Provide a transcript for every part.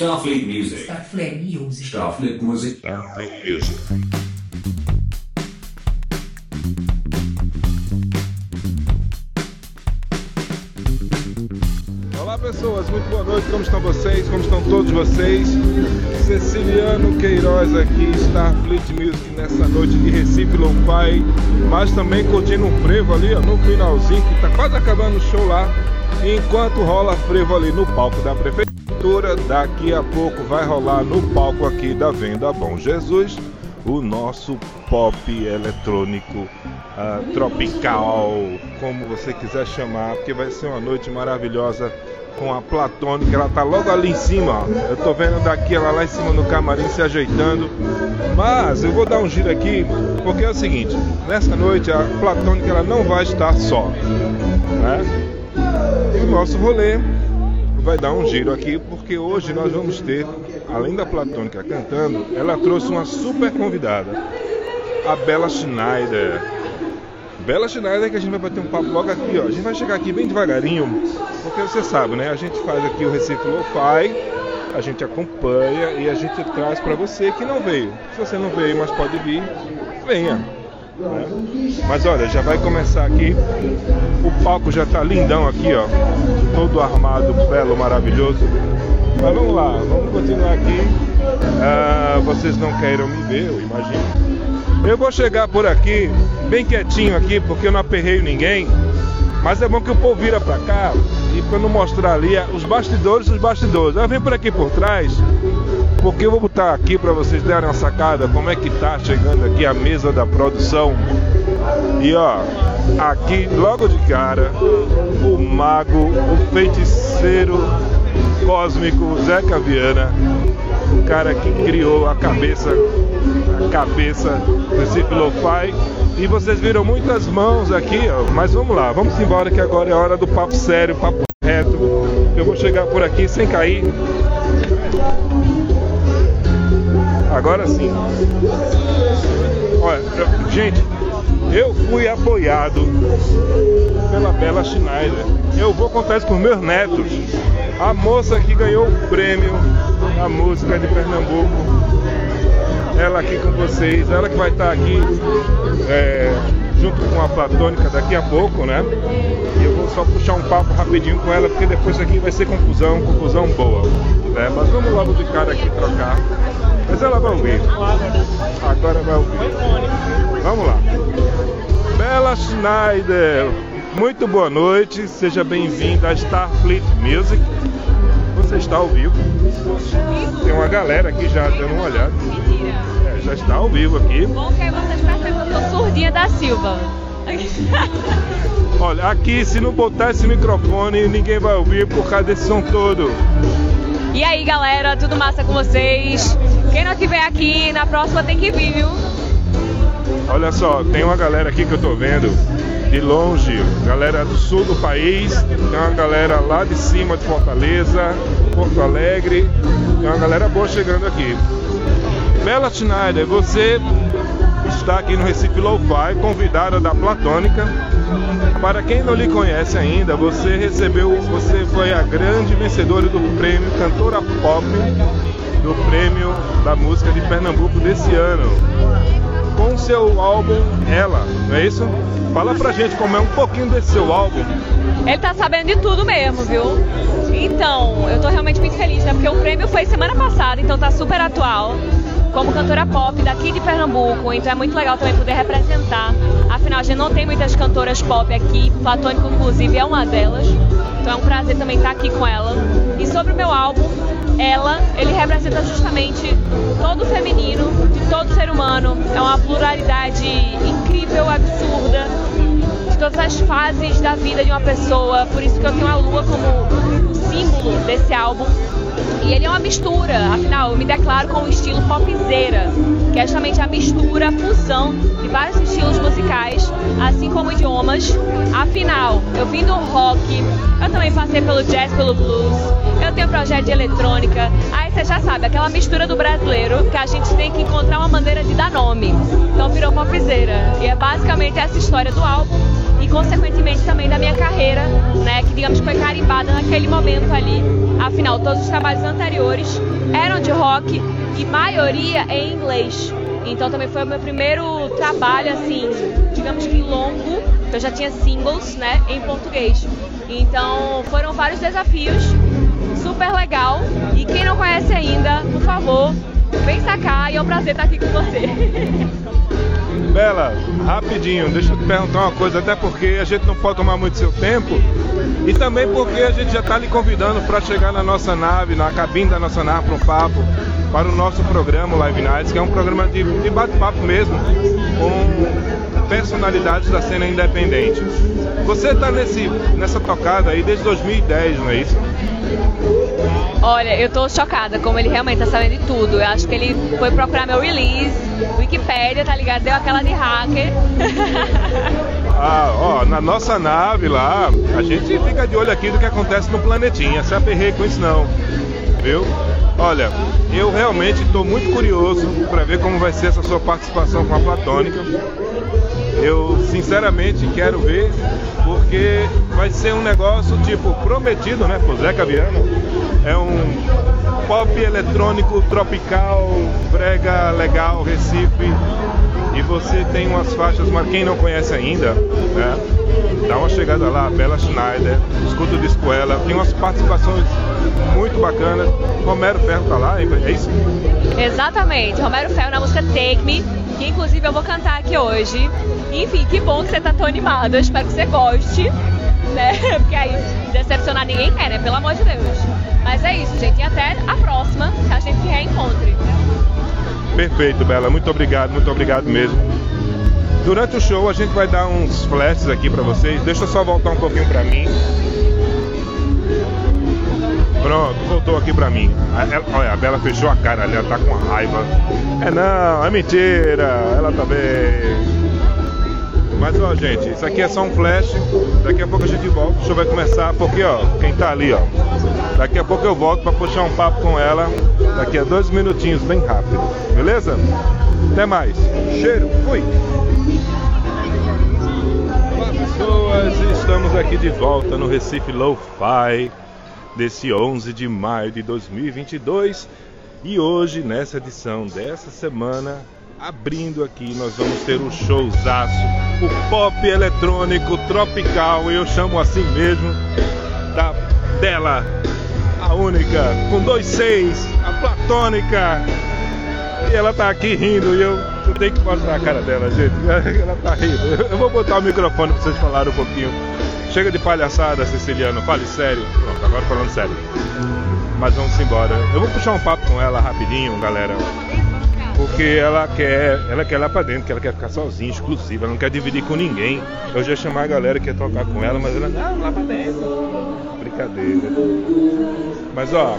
Starfleet Music. Starfleet Music. Starfleet Music. Starfleet Music. Olá pessoas, muito boa noite, como estão vocês? Como estão todos vocês? Ceciliano Queiroz aqui, Starfleet Music nessa noite de Recife Lo-Fi, mas também curtindo um frevo ali ó, no finalzinho, que tá quase acabando o show lá, enquanto rola frevo ali no palco da prefeitura, daqui a pouco vai rolar no palco aqui da Venda Bom Jesus, o nosso pop eletrônico ah, tropical, como você quiser chamar, porque vai ser uma noite maravilhosa com a Platônica, ela tá logo ali em cima, eu tô vendo daqui ela lá em cima no camarim se ajeitando, mas eu vou dar um giro aqui, porque é o seguinte, nessa noite a Platônica ela não vai estar só, né? E o nosso rolê vai dar um giro aqui, porque hoje nós vamos ter, além da Platônica cantando, ela trouxe uma super convidada, a Bela Schneider. Bela Schneider que a gente vai bater um papo logo aqui, ó. A gente vai chegar aqui bem devagarinho, porque você sabe, né? A gente faz aqui o Recife Lo-Fi, a gente acompanha e a gente traz para você que não veio. Se você não veio, mas pode vir, venha. Mas olha, já vai começar aqui. O palco já tá lindão aqui, ó. Todo armado, belo, maravilhoso. Mas vamos lá, vamos continuar aqui. Ah, vocês não queiram me ver, eu imagino. Eu vou chegar por aqui, bem quietinho aqui, porque eu não aperreio ninguém. Mas é bom que o povo vira pra cá e pra não mostrar ali os bastidores os bastidores. Eu venho por aqui por trás, porque eu vou botar aqui pra vocês darem uma sacada como é que tá chegando aqui a mesa da produção. E ó, aqui logo de cara, o mago, o feiticeiro cósmico Zeca Viana, o cara que criou a cabeça, a cabeça do Recife Lo-Fi. E vocês viram muitas mãos aqui, ó, mas vamos lá, vamos embora que agora é hora do papo sério, papo reto. Eu vou chegar por aqui sem cair. Agora sim. Olha, gente, eu fui apoiado pela Bela Schneider. Eu vou contar isso para os meus netos. A moça que ganhou o prêmio da música de Pernambuco. Ela aqui com vocês, ela que vai estar aqui é, junto com a Platônica daqui a pouco, né? E eu vou só puxar um papo rapidinho com ela, porque depois aqui vai ser confusão, confusão boa. Né? Mas vamos logo de cara aqui trocar. Mas ela vai ouvir. Agora vai ouvir. Vamos lá. Bela Schneider, muito boa noite, seja bem-vinda a Starfleet Music. Você está ao vivo. Tem uma galera aqui já dando uma olhada. Já está ao vivo aqui. Bom que aí vocês percebem que eu sou surdinha da Silva. Olha, aqui se não botar esse microfone, ninguém vai ouvir por causa desse som todo. E aí, galera, tudo massa com vocês? Quem não estiver aqui, na próxima tem que vir, viu? Olha só, tem uma galera aqui que eu tô vendo de longe, galera do sul do país, tem uma galera lá de cima de Fortaleza, Porto Alegre, tem uma galera boa chegando aqui. Bela Schneider, você está aqui no Recife Lo-Fi, convidada da Platônica. Para quem não lhe conhece ainda, você recebeu, você foi a grande vencedora do prêmio Cantora Pop do prêmio da música de Pernambuco desse ano com seu álbum Ela, não é isso? Fala pra gente como é um pouquinho desse seu álbum. Ele tá sabendo de tudo mesmo, viu? Então, eu tô realmente muito feliz, né? Porque o prêmio foi semana passada, então tá super atual. Como cantora pop daqui de Pernambuco, então é muito legal também poder representar. Afinal, a gente não tem muitas cantoras pop aqui, Platônico, inclusive, é uma delas. Então é um prazer também estar aqui com ela. E sobre o meu álbum, ela, ele representa justamente todo o feminino, de todo ser humano. É uma pluralidade incrível, absurda, todas as fases da vida de uma pessoa. Por isso que eu tenho a lua como símbolo desse álbum. E ele é uma mistura, afinal, eu me declaro com o estilo popzeira, que é justamente a mistura, a fusão de vários estilos musicais, assim como idiomas. Afinal, eu vim do rock, eu também passei pelo jazz, pelo blues, eu tenho projeto de eletrônica. Aí você já sabe, aquela mistura do brasileiro que a gente tem que encontrar uma maneira de dar nome. Então virou popzeira. E é basicamente essa história do álbum. Consequentemente também da minha carreira, né, que digamos que foi carimbada naquele momento ali. Afinal, todos os trabalhos anteriores eram de rock e maioria em inglês. Então também foi o meu primeiro trabalho assim, digamos que longo, eu já tinha singles, né, em português. Então foram vários desafios, super legal. E quem não conhece ainda, por favor, vem sacar e é um prazer estar aqui com você. Bela, rapidinho, deixa eu te perguntar uma coisa, até porque a gente não pode tomar muito seu tempo e também porque a gente já está lhe convidando para chegar na nossa nave, na cabine da nossa nave para um papo, para o nosso programa Live Nights, que é um programa de, de bate-papo mesmo, com personalidades da cena independente. Você está nessa tocada aí desde 2010, não é isso? Olha, eu tô chocada como ele realmente tá sabendo de tudo. Eu acho que ele foi procurar meu release, Wikipedia, tá ligado? Deu aquela de hacker. ah, ó, na nossa nave lá, a gente fica de olho aqui do que acontece no planetinha. Se aperrei com isso não, viu? Olha, eu realmente estou muito curioso para ver como vai ser essa sua participação com a Platônica. Eu sinceramente quero ver, porque vai ser um negócio tipo prometido, né, por Zeca Viana. É um pop eletrônico tropical, brega legal, Recife. E você tem umas faixas, mas quem não conhece ainda, né? Dá uma chegada lá, Bela Schneider, escuta o disco ela, tem umas participações muito bacanas. Romero Ferro tá lá, é isso? Exatamente, Romero Ferro na música Take Me, que inclusive eu vou cantar aqui hoje. Enfim, que bom que você tá tão animado, eu espero que você goste, né? Porque aí decepcionar ninguém quer, né? Pelo amor de Deus. Mas é isso, gente, e até a próxima, que a gente se reencontre. Perfeito, Bela. Muito obrigado, muito obrigado mesmo. Durante o show a gente vai dar uns flashes aqui para vocês. Deixa eu só voltar um pouquinho para mim. Pronto, voltou aqui pra mim. olha, a Bela fechou a cara ali, ela tá com raiva. É não, é mentira, ela tá bem. Mas ó, gente, isso aqui é só um flash. Daqui a pouco a gente volta. O show vai começar, porque ó, quem tá ali, ó. Daqui a pouco eu volto para puxar um papo com ela. Daqui a dois minutinhos, bem rápido. Beleza? Até mais. Cheiro, fui! Olá pessoas, estamos aqui de volta no Recife Lo-Fi desse 11 de maio de 2022 e hoje nessa edição dessa semana abrindo aqui nós vamos ter um showzaço, o pop eletrônico tropical, eu chamo assim mesmo, da dela, única, com dois seis, a platônica. E ela tá aqui rindo e eu, tenho que mostrar a cara dela, gente. Ela tá rindo. Eu vou botar o microfone pra vocês falarem um pouquinho. Chega de palhaçada, Siciliano, fale sério. Pronto, agora falando sério. Mas vamos embora. Eu vou puxar um papo com ela rapidinho, galera porque ela quer, ela quer ir lá pra dentro, que ela quer ficar sozinha, exclusiva, ela não quer dividir com ninguém. Eu já chamar a galera que quer tocar com ela, mas ela, não, lá pra dentro. Brincadeira. Mas ó,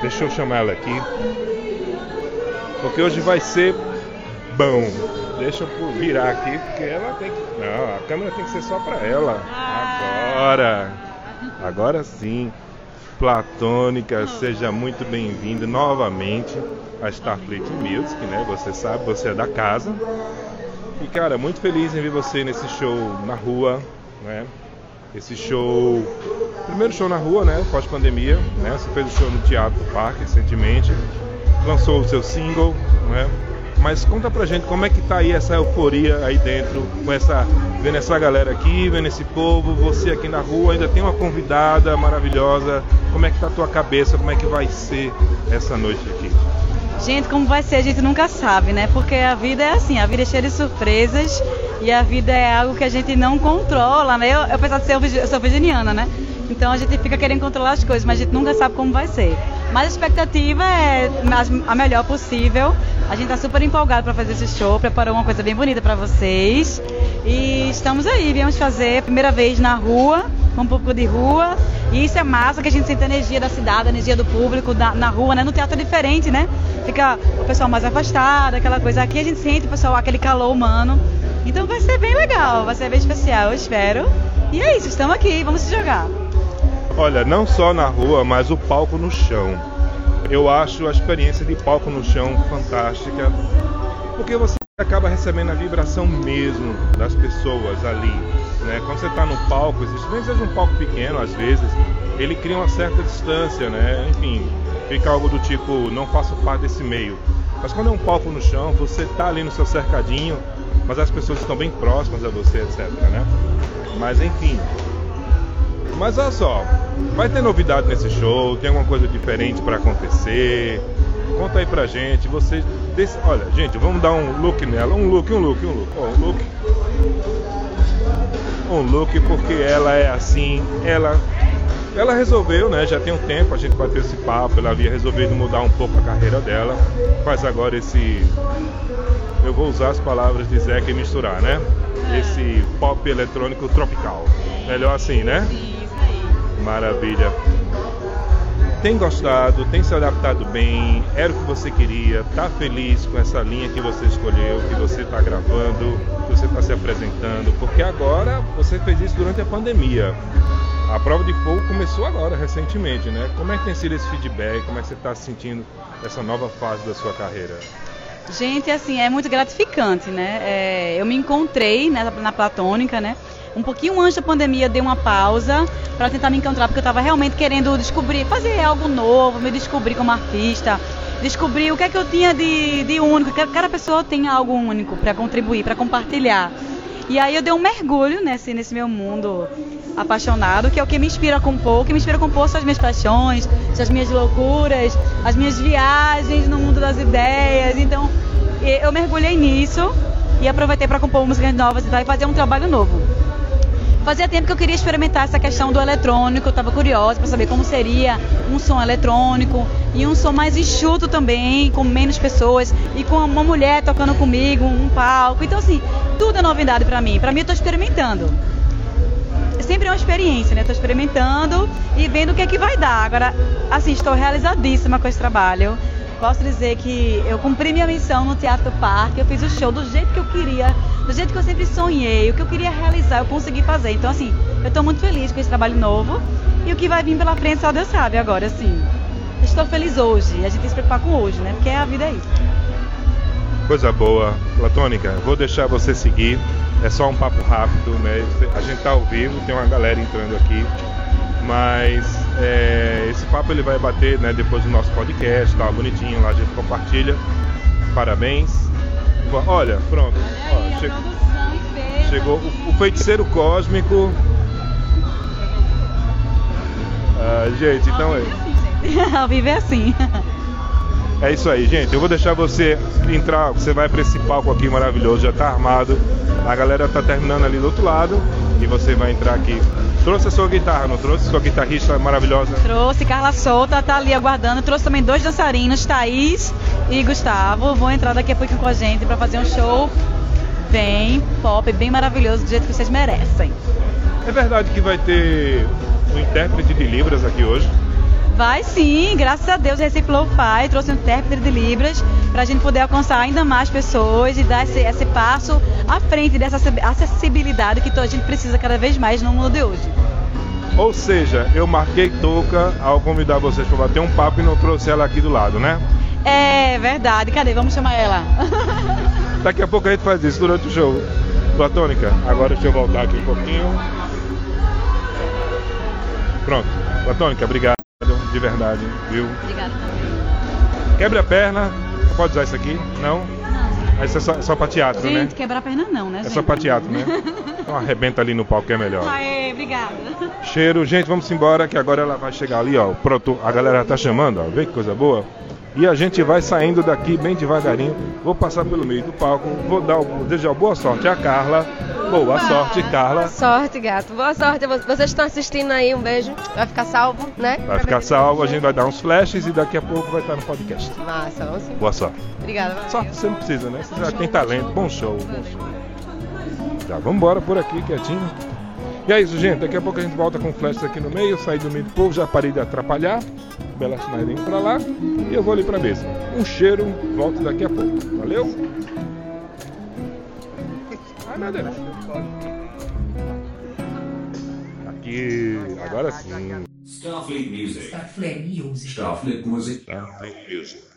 deixa eu chamar ela aqui. Porque hoje vai ser bom. Deixa eu virar aqui, porque ela tem que. Não, a câmera tem que ser só pra ela. Agora. Agora sim. Platônica, seja muito bem-vindo novamente a Starfleet Music, né? Você sabe, você é da casa. E cara, muito feliz em ver você nesse show na rua, né? Esse show, primeiro show na rua, né? Pós-pandemia, né? Você fez o show no Teatro Parque recentemente, lançou o seu single, né? Mas conta pra gente como é que tá aí essa euforia aí dentro, com essa, vendo essa galera aqui, vendo esse povo, você aqui na rua, ainda tem uma convidada maravilhosa. Como é que tá a tua cabeça? Como é que vai ser essa noite aqui? Gente, como vai ser, a gente nunca sabe, né? Porque a vida é assim, a vida é cheia de surpresas e a vida é algo que a gente não controla, né? Eu, apesar de ser eu sou virginiana, né? Então a gente fica querendo controlar as coisas, mas a gente nunca sabe como vai ser. Mas a expectativa é a melhor possível. A gente está super empolgado para fazer esse show, preparou uma coisa bem bonita para vocês. E estamos aí, viemos fazer a primeira vez na rua, com um pouco de rua. E isso é massa, que a gente sente a energia da cidade, a energia do público da, na rua, né? No teatro é diferente, né? Fica o pessoal mais afastado, aquela coisa. Aqui a gente sente o pessoal, aquele calor humano. Então vai ser bem legal, vai ser bem especial, eu espero. E é isso, estamos aqui, vamos se jogar. Olha, não só na rua, mas o palco no chão. Eu acho a experiência de palco no chão fantástica, porque você acaba recebendo a vibração mesmo das pessoas ali. Né? Quando você está no palco, existe, nem seja um palco pequeno às vezes, ele cria uma certa distância, né? Enfim, fica algo do tipo, não faço parte desse meio. Mas quando é um palco no chão, você está ali no seu cercadinho, mas as pessoas estão bem próximas a você, etc. Né? Mas enfim. Mas olha só, vai ter novidade nesse show, tem alguma coisa diferente para acontecer. Conta aí pra gente, você. Desse, olha, gente, vamos dar um look nela. Um look, um look, um look. Um look. Um look porque ela é assim, ela ela resolveu, né? Já tem um tempo, a gente bateu esse papo, ela havia resolvido mudar um pouco a carreira dela. Faz agora esse. Eu vou usar as palavras de Zeca e misturar, né? Esse pop eletrônico tropical. Melhor assim, né? Maravilha. Tem gostado, tem se adaptado bem, era o que você queria, tá feliz com essa linha que você escolheu, que você está gravando, que você está se apresentando, porque agora você fez isso durante a pandemia. A prova de fogo começou agora, recentemente, né? Como é que tem sido esse feedback? Como é que você está se sentindo essa nova fase da sua carreira? Gente, assim, é muito gratificante, né? É, eu me encontrei na, na Platônica, né? Um pouquinho antes da pandemia, dei uma pausa para tentar me encontrar, porque eu estava realmente querendo descobrir, fazer algo novo, me descobrir como artista, descobrir o que é que eu tinha de, de único, que cada pessoa tem algo único para contribuir, para compartilhar. E aí eu dei um mergulho nesse, nesse meu mundo apaixonado, que é o que me inspira a compor. O que me inspira a compor são as minhas paixões, são as minhas loucuras, as minhas viagens no mundo das ideias. Então eu mergulhei nisso e aproveitei para compor músicas novas e fazer um trabalho novo. Fazia tempo que eu queria experimentar essa questão do eletrônico, eu estava curiosa para saber como seria um som eletrônico e um som mais enxuto também, com menos pessoas e com uma mulher tocando comigo, um palco. Então assim, tudo é novidade para mim. Para mim eu estou experimentando. É sempre uma experiência, né? Estou experimentando e vendo o que é que vai dar. Agora, assim, estou realizadíssima com esse trabalho. Posso dizer que eu cumpri minha missão no Teatro Parque, eu fiz o show do jeito que eu queria, do jeito que eu sempre sonhei, o que eu queria realizar, eu consegui fazer. Então, assim, eu estou muito feliz com esse trabalho novo e o que vai vir pela frente só Deus sabe agora, assim. Estou feliz hoje, a gente tem que se preocupar com hoje, né? Porque a vida é isso. Coisa boa. Platônica, vou deixar você seguir. É só um papo rápido, né? A gente tá ao vivo, tem uma galera entrando aqui. Mas é, esse papo ele vai bater né, depois do nosso podcast, tá bonitinho, lá a gente compartilha. Parabéns. Olha, pronto. Ó, che chegou o, o, feiticeiro cósmico. Ah, gente, então é. Ao vivo é assim. É isso aí, gente. Eu vou deixar você entrar. Você vai para esse palco aqui maravilhoso, já tá armado. A galera tá terminando ali do outro lado e você vai entrar aqui Trouxe a sua guitarra, não trouxe? Sua guitarrista maravilhosa. Trouxe, Carla Solta, tá ali aguardando. Trouxe também dois dançarinos, Thaís e Gustavo. Vão entrar daqui a pouco com a gente para fazer um show bem pop, bem maravilhoso, do jeito que vocês merecem. É verdade que vai ter um intérprete de Libras aqui hoje? Vai sim, graças a Deus, Recife Lo-Fi trouxe um intérprete de Libras para a gente poder alcançar ainda mais pessoas e dar esse, esse passo à frente dessa acessibilidade que a gente precisa cada vez mais no mundo de hoje. Ou seja, eu marquei touca ao convidar vocês para bater um papo e não trouxe ela aqui do lado, né? É verdade. Cadê? Vamos chamar ela. Daqui a pouco a gente faz isso durante o show. Platônica, agora deixa eu voltar aqui um pouquinho. Pronto. Platônica, obrigado de verdade, viu? Obrigada Quebra a perna, pode usar isso aqui? Não? Não. Isso é só, é só pra teatro, gente, né? Gente, quebrar a perna não, né? É só pra teatro, né? Então arrebenta ali no palco que é melhor. Aê, obrigada. Cheiro, gente, vamos embora que agora ela vai chegar ali, ó. Pronto, a galera tá chamando, ó. Vê que coisa boa. E a gente vai saindo daqui bem devagarinho. Vou passar pelo meio do palco. Vou dar, desejar boa sorte à Carla. Boa Opa. sorte, Carla. Boa sorte, gato. Boa sorte. Vocês estão assistindo aí, um beijo. Vai ficar salvo, né? Vai ficar salvo, a gente vai dar uns flashes e daqui a pouco vai estar no podcast. Massa, vamos sim. Boa sorte. Obrigada. Sorte você não precisa, né? Você já tem talento. Bom show, bom show. Já vamos embora por aqui, quietinho. E é isso, gente. Daqui a pouco a gente volta com flashes aqui no meio. Sair do meio do povo, já parei de atrapalhar. Bela Schneider indo pra lá. E eu vou ali pra mesa. Um cheiro, volto daqui a pouco. Valeu? Ai meu Deus. Aqui, agora sim. Starfleet Music. Starfleet Music. Starfleet Music. Starfleet Music.